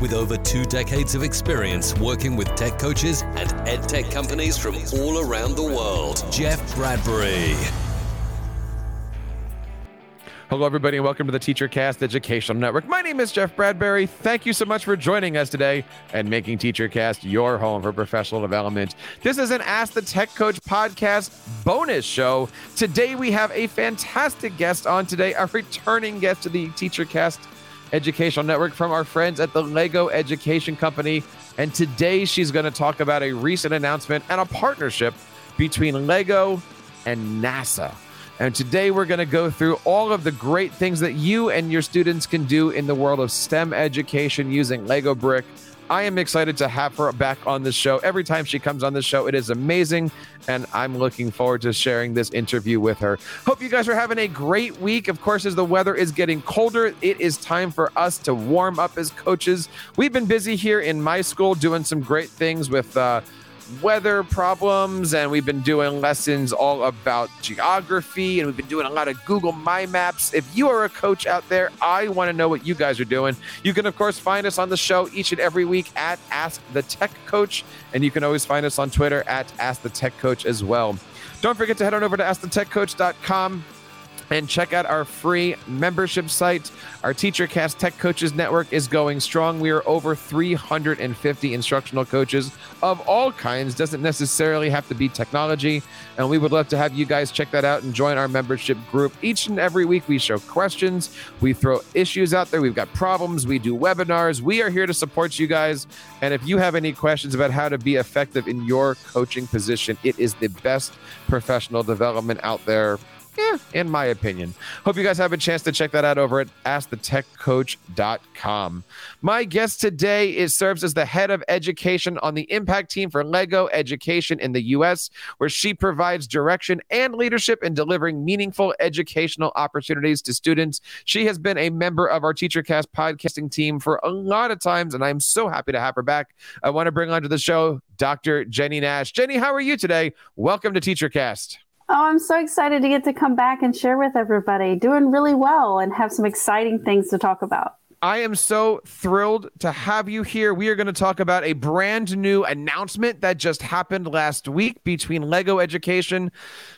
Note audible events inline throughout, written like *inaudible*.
with over two decades of experience working with tech coaches and ed tech companies from all around the world, Jeff Bradbury. Hello, everybody, and welcome to the TeacherCast Educational Network. My name is Jeff Bradbury. Thank you so much for joining us today and making TeacherCast your home for professional development. This is an Ask the Tech Coach podcast bonus show. Today, we have a fantastic guest on today, a returning guest to the Teacher TeacherCast Educational Network from our friends at the Lego Education Company. And today, she's going to talk about a recent announcement and a partnership between Lego and NASA. And today we're going to go through all of the great things that you and your students can do in the world of STEM education using Lego Brick. I am excited to have her back on the show. Every time she comes on the show, it is amazing. And I'm looking forward to sharing this interview with her. Hope you guys are having a great week. Of course, as the weather is getting colder, it is time for us to warm up as coaches. We've been busy here in my school doing some great things with, uh, weather problems and we've been doing lessons all about geography and we've been doing a lot of Google My Maps. If you are a coach out there, I want to know what you guys are doing. You can of course find us on the show each and every week at Ask the Tech Coach and you can always find us on Twitter at Ask the Tech Coach as well. Don't forget to head on over to askthetechcoach.com and check out our free membership site. Our TeacherCast Tech Coaches Network is going strong. We are over 350 instructional coaches of all kinds. Doesn't necessarily have to be technology. And we would love to have you guys check that out and join our membership group. Each and every week, we show questions, we throw issues out there, we've got problems, we do webinars. We are here to support you guys. And if you have any questions about how to be effective in your coaching position, it is the best professional development out there yeah, in my opinion. Hope you guys have a chance to check that out over at askthetechcoach.com. My guest today is serves as the head of education on the impact team for Lego Education in the US, where she provides direction and leadership in delivering meaningful educational opportunities to students. She has been a member of our TeacherCast podcasting team for a lot of times, and I'm so happy to have her back. I want to bring onto the show Dr. Jenny Nash. Jenny, how are you today? Welcome to TeacherCast. Oh, I'm so excited to get to come back and share with everybody. Doing really well and have some exciting things to talk about. I am so thrilled to have you here. We are going to talk about a brand new announcement that just happened last week between Lego Education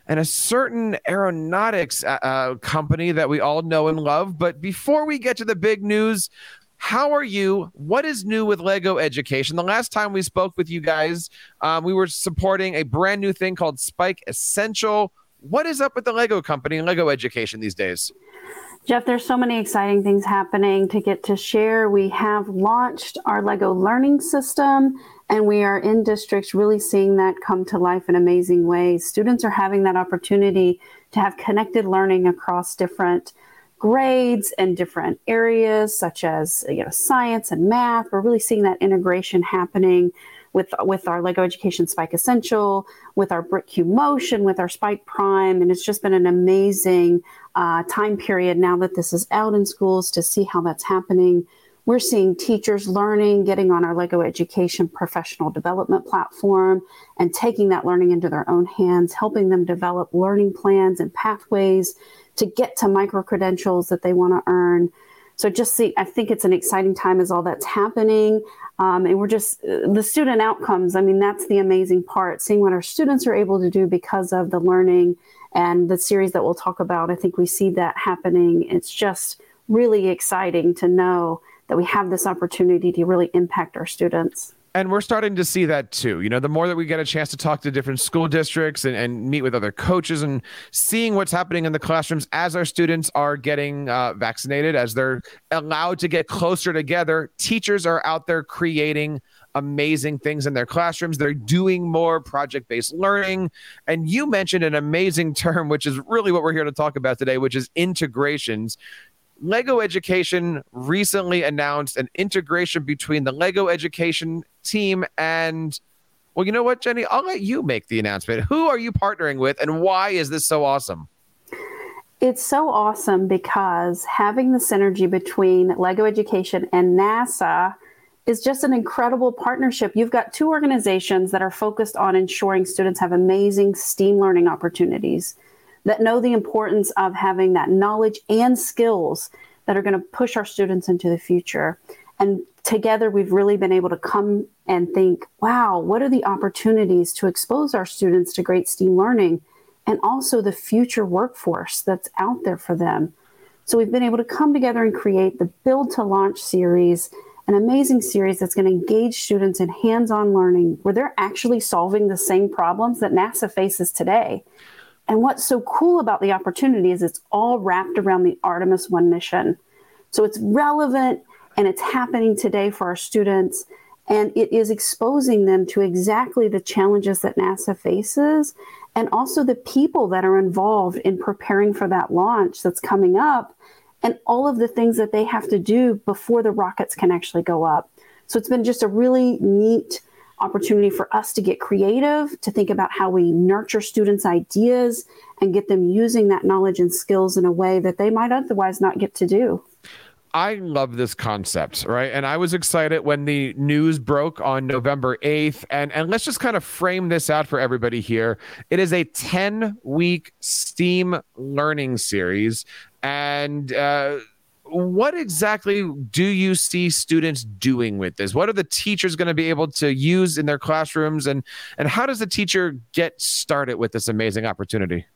and a certain aeronautics uh, uh company that we all know and love. But before we get to the big news, how are you? What is new with Lego Education? The last time we spoke with you guys, um, we were supporting a brand new thing called Spike Essential. What is up with the Lego company and Lego Education these days? Jeff, there's so many exciting things happening to get to share. We have launched our Lego learning system, and we are in districts really seeing that come to life in amazing ways. Students are having that opportunity to have connected learning across different grades and different areas such as you know science and math. We're really seeing that integration happening with with our lego education spike essential with our BricQ Motion with our spike prime and it's just been an amazing uh, time period now that this is out in schools to see how that's happening. We're seeing teachers learning getting on our lego education professional development platform and taking that learning into their own hands helping them develop learning plans and pathways to get to micro credentials that they want to earn. So just see, I think it's an exciting time as all that's happening. Um, and we're just the student outcomes. I mean, that's the amazing part, seeing what our students are able to do because of the learning and the series that we'll talk about. I think we see that happening. It's just really exciting to know that we have this opportunity to really impact our students and we're starting to see that too. You know, the more that we get a chance to talk to different school districts and, and meet with other coaches and seeing what's happening in the classrooms as our students are getting uh, vaccinated, as they're allowed to get closer together, teachers are out there creating amazing things in their classrooms. They're doing more project based learning. And you mentioned an amazing *laughs* term, which is really what we're here to talk about today, which is integrations. Lego Education recently announced an integration between the Lego Education team and Well, you know what, Jenny? I'll let you make the announcement. Who are you partnering with and why is this so awesome? It's so awesome because having the synergy between Lego Education and NASA is just an incredible partnership. You've got two organizations that are focused on ensuring students have amazing STEAM learning opportunities, that know the importance of having that knowledge and skills that are going to push our students into the future. And together, we've really been able to come and think, wow, what are the opportunities to expose our students to great STEAM learning and also the future workforce that's out there for them? So, we've been able to come together and create the Build to Launch series an amazing series that's going to engage students in hands on learning where they're actually solving the same problems that NASA faces today. And what's so cool about the opportunity is it's all wrapped around the Artemis 1 mission. So it's relevant and it's happening today for our students. And it is exposing them to exactly the challenges that NASA faces and also the people that are involved in preparing for that launch that's coming up and all of the things that they have to do before the rockets can actually go up. So it's been just a really neat opportunity for us to get creative, to think about how we nurture students' ideas and get them using that knowledge and skills in a way that they might otherwise not get to do. I love this concept, right? And I was excited when the news broke on November 8th. And, and let's just kind of frame this out for everybody here. It is a 10 week STEAM learning series and uh, what exactly do you see students doing with this? What are the teachers going to be able to use in their classrooms? And, and how does the teacher get started with this amazing opportunity?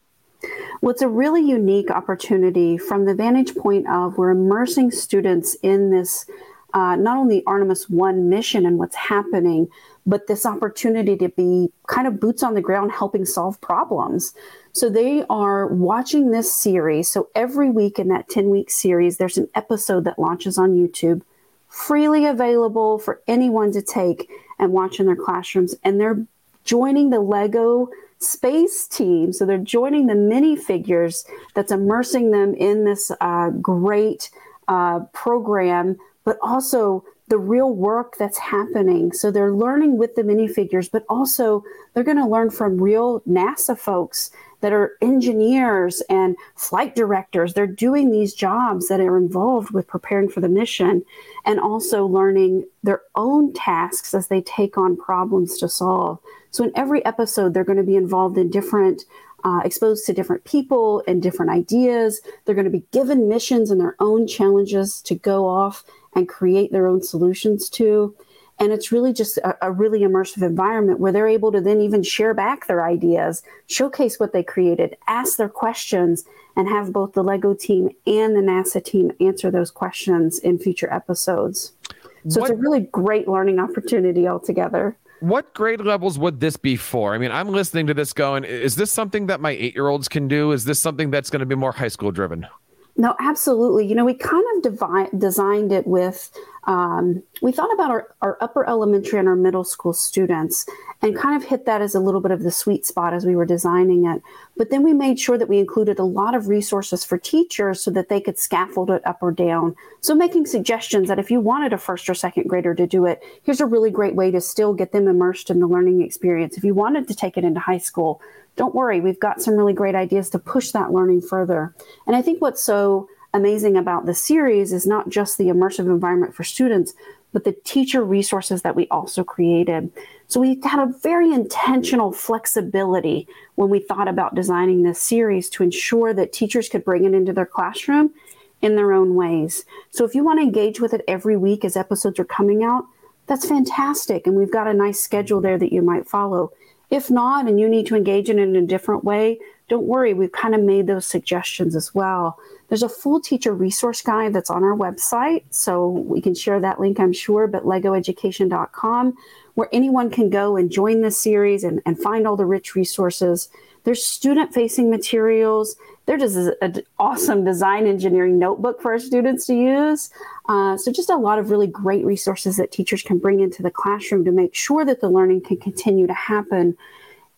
Well, it's a really unique opportunity from the vantage point of we're immersing students in this uh, not only Artemis 1 mission and what's happening, but this opportunity to be kind of boots on the ground helping solve problems. So they are watching this series. So every week in that 10 week series, there's an episode that launches on YouTube, freely available for anyone to take and watch in their classrooms. And they're joining the Lego space team. So they're joining the minifigures that's immersing them in this uh, great uh, program, but also the real work that's happening. So they're learning with the minifigures, but also they're going to learn from real NASA folks that are engineers and flight directors. They're doing these jobs that are involved with preparing for the mission and also learning their own tasks as they take on problems to solve. So, in every episode, they're going to be involved in different, uh, exposed to different people and different ideas. They're going to be given missions and their own challenges to go off and create their own solutions to. And it's really just a, a, really immersive environment where they're able to then even share back their ideas, showcase what they created, ask their questions, and have both the Lego team and the NASA team answer those questions in future episodes. So what, it's a really great learning opportunity altogether. What grade levels would this be for? I mean, I'm listening to this going, is this something that my eight year olds can do? Is this something that's going to be more high school driven? No, absolutely. You know, we kind of devi- designed it with, um, we thought about our, our upper elementary and our middle school students and kind of hit that as a little bit of the sweet spot as we were designing it. But then we made sure that we included a lot of resources for teachers so that they could scaffold it up or down. So making suggestions that if you wanted a first or second grader to do it, here's a really great way to still get them immersed in the learning experience. If you wanted to take it into high school, don't worry, we've got some really great ideas to push that learning further. And I think what's so amazing about the series is not just the immersive environment for students, but the teacher resources that we also created. So we had a very intentional flexibility when we thought about designing this series to ensure that teachers could bring it into their classroom in their own ways. So if you want to engage with it every week as episodes are coming out, that's fantastic. And we've got a nice schedule there that you might follow. If not, and you need to engage in it in a different way, don't worry, we've kind of made those suggestions as well. There's a full teacher resource guide that's on our website, so we can share that link, I'm sure, but legoeducation.com, where anyone can go and join this series and, and find all the rich resources. There's student facing materials. There's just an awesome design engineering notebook for our students to use. Uh, so, just a lot of really great resources that teachers can bring into the classroom to make sure that the learning can continue to happen.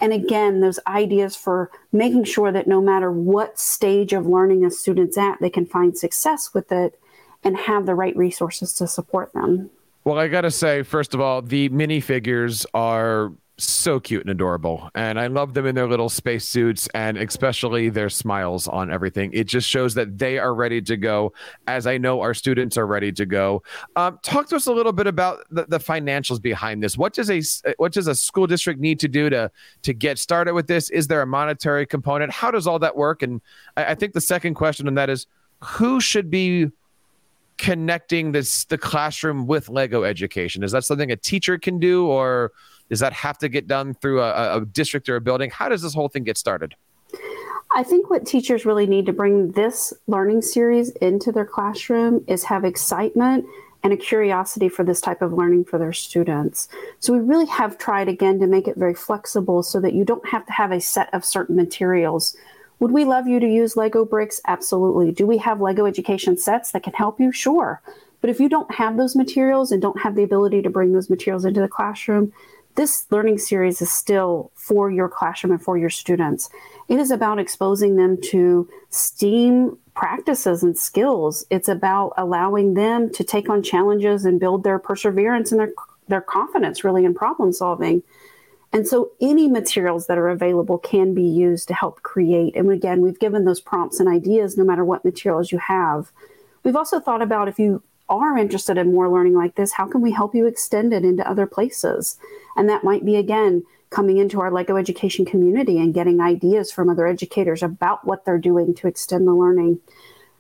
And again, those ideas for making sure that no matter what stage of learning a student's at, they can find success with it and have the right resources to support them. Well, I got to say, first of all, the minifigures are so cute and adorable. And I love them in their little space suits and especially their smiles on everything. It just shows that they are ready to go, as I know our students are ready to go. Um, talk to us a little bit about the, the, financials behind this. What does a what does a school district need to do to to get started with this? Is there a monetary component? How does all that work? And I, I think the second question on that is who should be connecting this the classroom with Lego education? Is that something a teacher can do, or does that have to get done through a, a district or a building? How does this whole thing get started? I think what teachers really need to bring this learning series into their classroom is have excitement and a curiosity for this type of learning for their students. So we really have tried again to make it very flexible so that you don't have to have a set of certain materials. Would we love you to use Lego bricks? Absolutely. Do we have Lego education sets that can help you? Sure. But if you don't have those materials and don't have the ability to bring those materials into the classroom, this learning series is still for your classroom and for your students. It is about exposing them to STEAM practices and skills. It's about allowing them to take on challenges and build their perseverance and their their confidence really in problem solving. And so any materials that are available can be used to help create. And again, we've given those prompts and ideas no matter what materials you have. We've also thought about if you are interested in more learning like this, how can we help you extend it into other places? And that might be, again, coming into our Lego education community and getting ideas from other educators about what they're doing to extend the learning.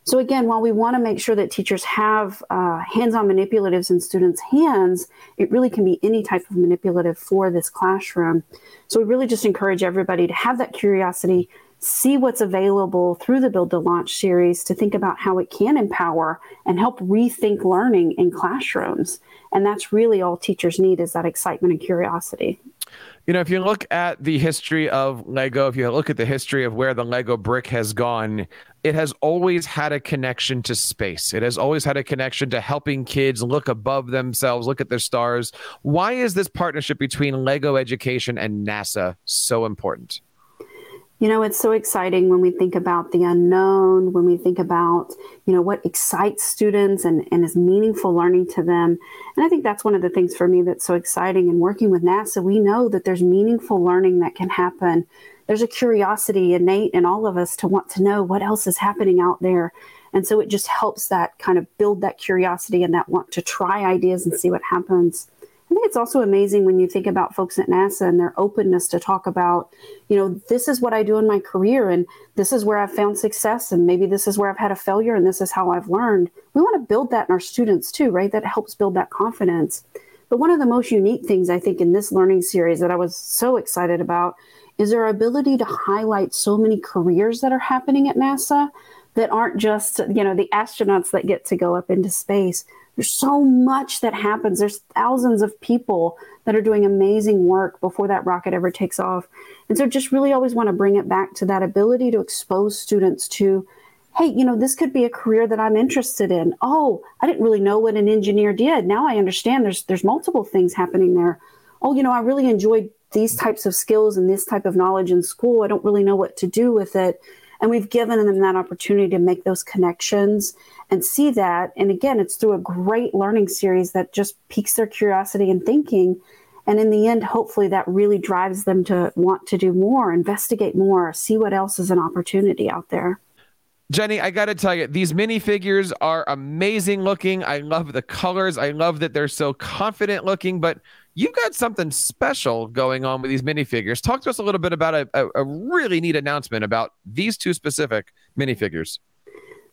So, again, while we want to make sure that teachers have uh, hands on manipulatives in students' hands, it really can be any type of manipulative for this classroom. So, we really just encourage everybody to have that curiosity, see what's available through the Build to Launch series to think about how it can empower and help rethink learning in classrooms. And that's really all teachers need is that excitement and curiosity. You know, if you look at the history of Lego, if you look at the history of where the Lego brick has gone, it has always had a connection to space. It has always had a connection to helping kids look above themselves, look at their stars. Why is this partnership between Lego education and NASA so important? You know, it's so exciting when we think about the unknown, when we think about, you know, what excites students and, and is meaningful learning to them. And I think that's one of the things for me that's so exciting. In working with NASA, we know that there's meaningful learning that can happen. There's a curiosity innate in all of us to want to know what else is happening out there. And so it just helps that kind of build that curiosity and that want to try ideas and see what happens. I think it's also amazing when you think about folks at NASA and their openness to talk about, you know, this is what I do in my career and this is where I've found success and maybe this is where I've had a failure and this is how I've learned. We want to build that in our students too, right? That helps build that confidence. But one of the most unique things I think in this learning series that I was so excited about is their ability to highlight so many careers that are happening at NASA that aren't just, you know, the astronauts that get to go up into space there's so much that happens. There's thousands of people that are doing amazing work before that rocket ever takes off. And so just really always want to bring it back to that ability to expose students to hey, you know, this could be a career that I'm interested in. Oh, I didn't really know what an engineer did. Now I understand there's there's multiple things happening there. Oh, you know, I really enjoyed these types of skills and this type of knowledge in school. I don't really know what to do with it. And we've given them that opportunity to make those connections and see that. And again, it's through a great learning series that just piques their curiosity and thinking. And in the end, hopefully, that really drives them to want to do more, investigate more, see what else is an opportunity out there. Jenny, I got to tell you, these minifigures are amazing looking. I love the colors. I love that they're so confident looking, but you've got something special going on with these minifigures. Talk to us a little bit about a, a, a really neat announcement about these two specific minifigures.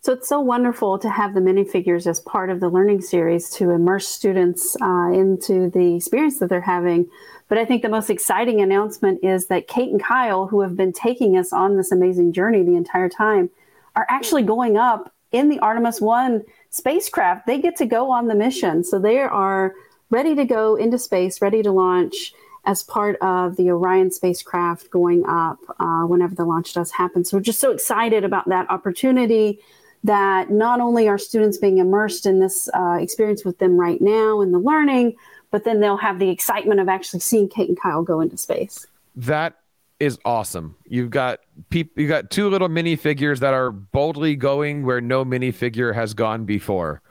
So it's so wonderful to have the minifigures as part of the learning series to immerse students uh, into the experience that they're having. But I think the most exciting announcement is that Kate and Kyle, who have been taking us on this amazing journey the entire time, are actually going up in the Artemis 1 spacecraft. They get to go on the mission. So they are ready to go into space, ready to launch as part of the Orion spacecraft going up uh, whenever the launch does happen. So we're just so excited about that opportunity that not only are students being immersed in this uh, experience with them right now in the learning, but then they'll have the excitement of actually seeing Kate and Kyle go into space. That is awesome. You've got people, you got two little minifigures that are boldly going where no minifigure has gone before.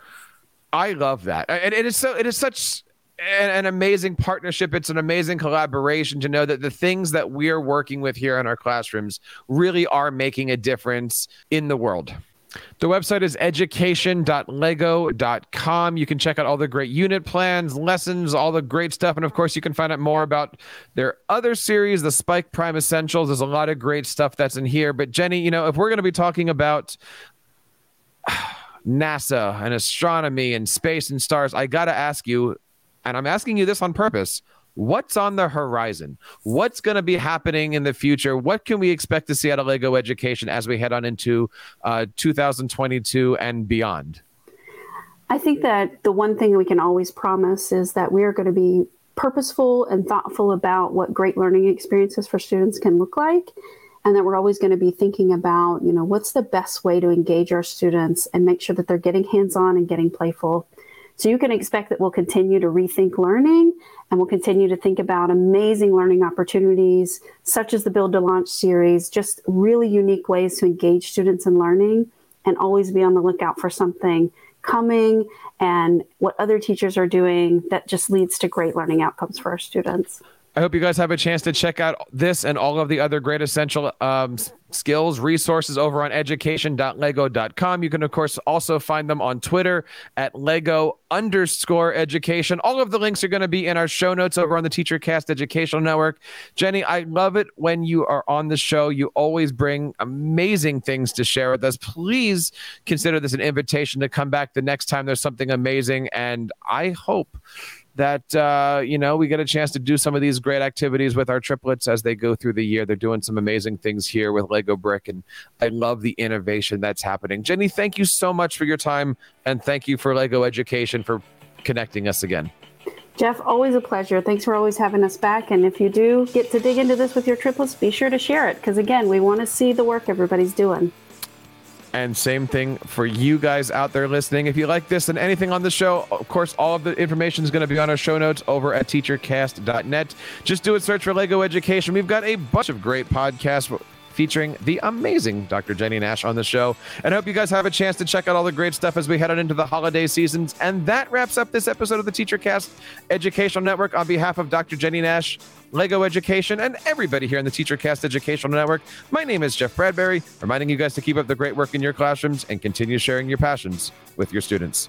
I love that, and it is so. It is such an, an, amazing partnership. It's an amazing collaboration to know that the things that we're working with here in our classrooms really are making a difference in the world. The website is education.lego.com. You can check out all the great unit plans, lessons, all the great stuff. And of course, you can find out more about their other series, the Spike Prime Essentials. There's a lot of great stuff that's in here. But Jenny, you know, if we're going to be talking about *sighs* NASA and astronomy and space and stars, I got to ask you, and I'm asking you this on purpose what's on the horizon? What's going to be happening in the future? What can we expect to see out of Lego Education as we head on into uh, 2022 and beyond? I think that the one thing we can always promise is that we are going to be purposeful and thoughtful about what great learning experiences for students can look like and that we're always going to be thinking about you know what's the best way to engage our students and make sure that they're getting hands-on and getting playful so you can expect that we'll continue to rethink learning and we'll continue to think about amazing learning opportunities, such as the Build to Launch series, just really unique ways to engage students in learning and always be on the lookout for something coming and what other teachers are doing that just leads to great learning outcomes for our students. I hope you guys have a chance to check out this and all of the other great essential um, skills resources over on education.lego.com. You can, of course, also find them on Twitter at Lego underscore education. All of the links are going to be in our show notes over on the TeacherCast Educational Network. Jenny, I love it when you are on the show. You always bring amazing things to share with us. Please consider this an invitation to come back the next time there's something amazing. And I hope that uh, you know we get a chance to do some of these great activities with our triplets as they go through the year. They're doing some amazing things here with Lego Brick, and I love the innovation that's happening. Jenny, thank you so much for your time, and thank you for Lego Education for connecting us again. Jeff, always a pleasure. Thanks for always having us back. And if you do get to dig into this with your triplets, be sure to share it because, again, we want to see the work everybody's doing. And same thing for you guys out there listening. If you like this and anything on the show, of course, all of the information is going to be on our show notes over at teachercast.net. Just do a search for Lego Education. We've got a bunch of great podcasts featuring the amazing Dr. Jenny Nash on the show. And I hope you guys have a chance to check out all the great stuff as we head on into the holiday seasons. And that wraps up this episode of the TeacherCast Educational Network. On behalf of Dr. Jenny Nash, Lego Education, and everybody here in the TeacherCast Educational Network, my name is Jeff Bradbury, reminding you guys to keep up the great work in your classrooms and continue sharing your passions with your students.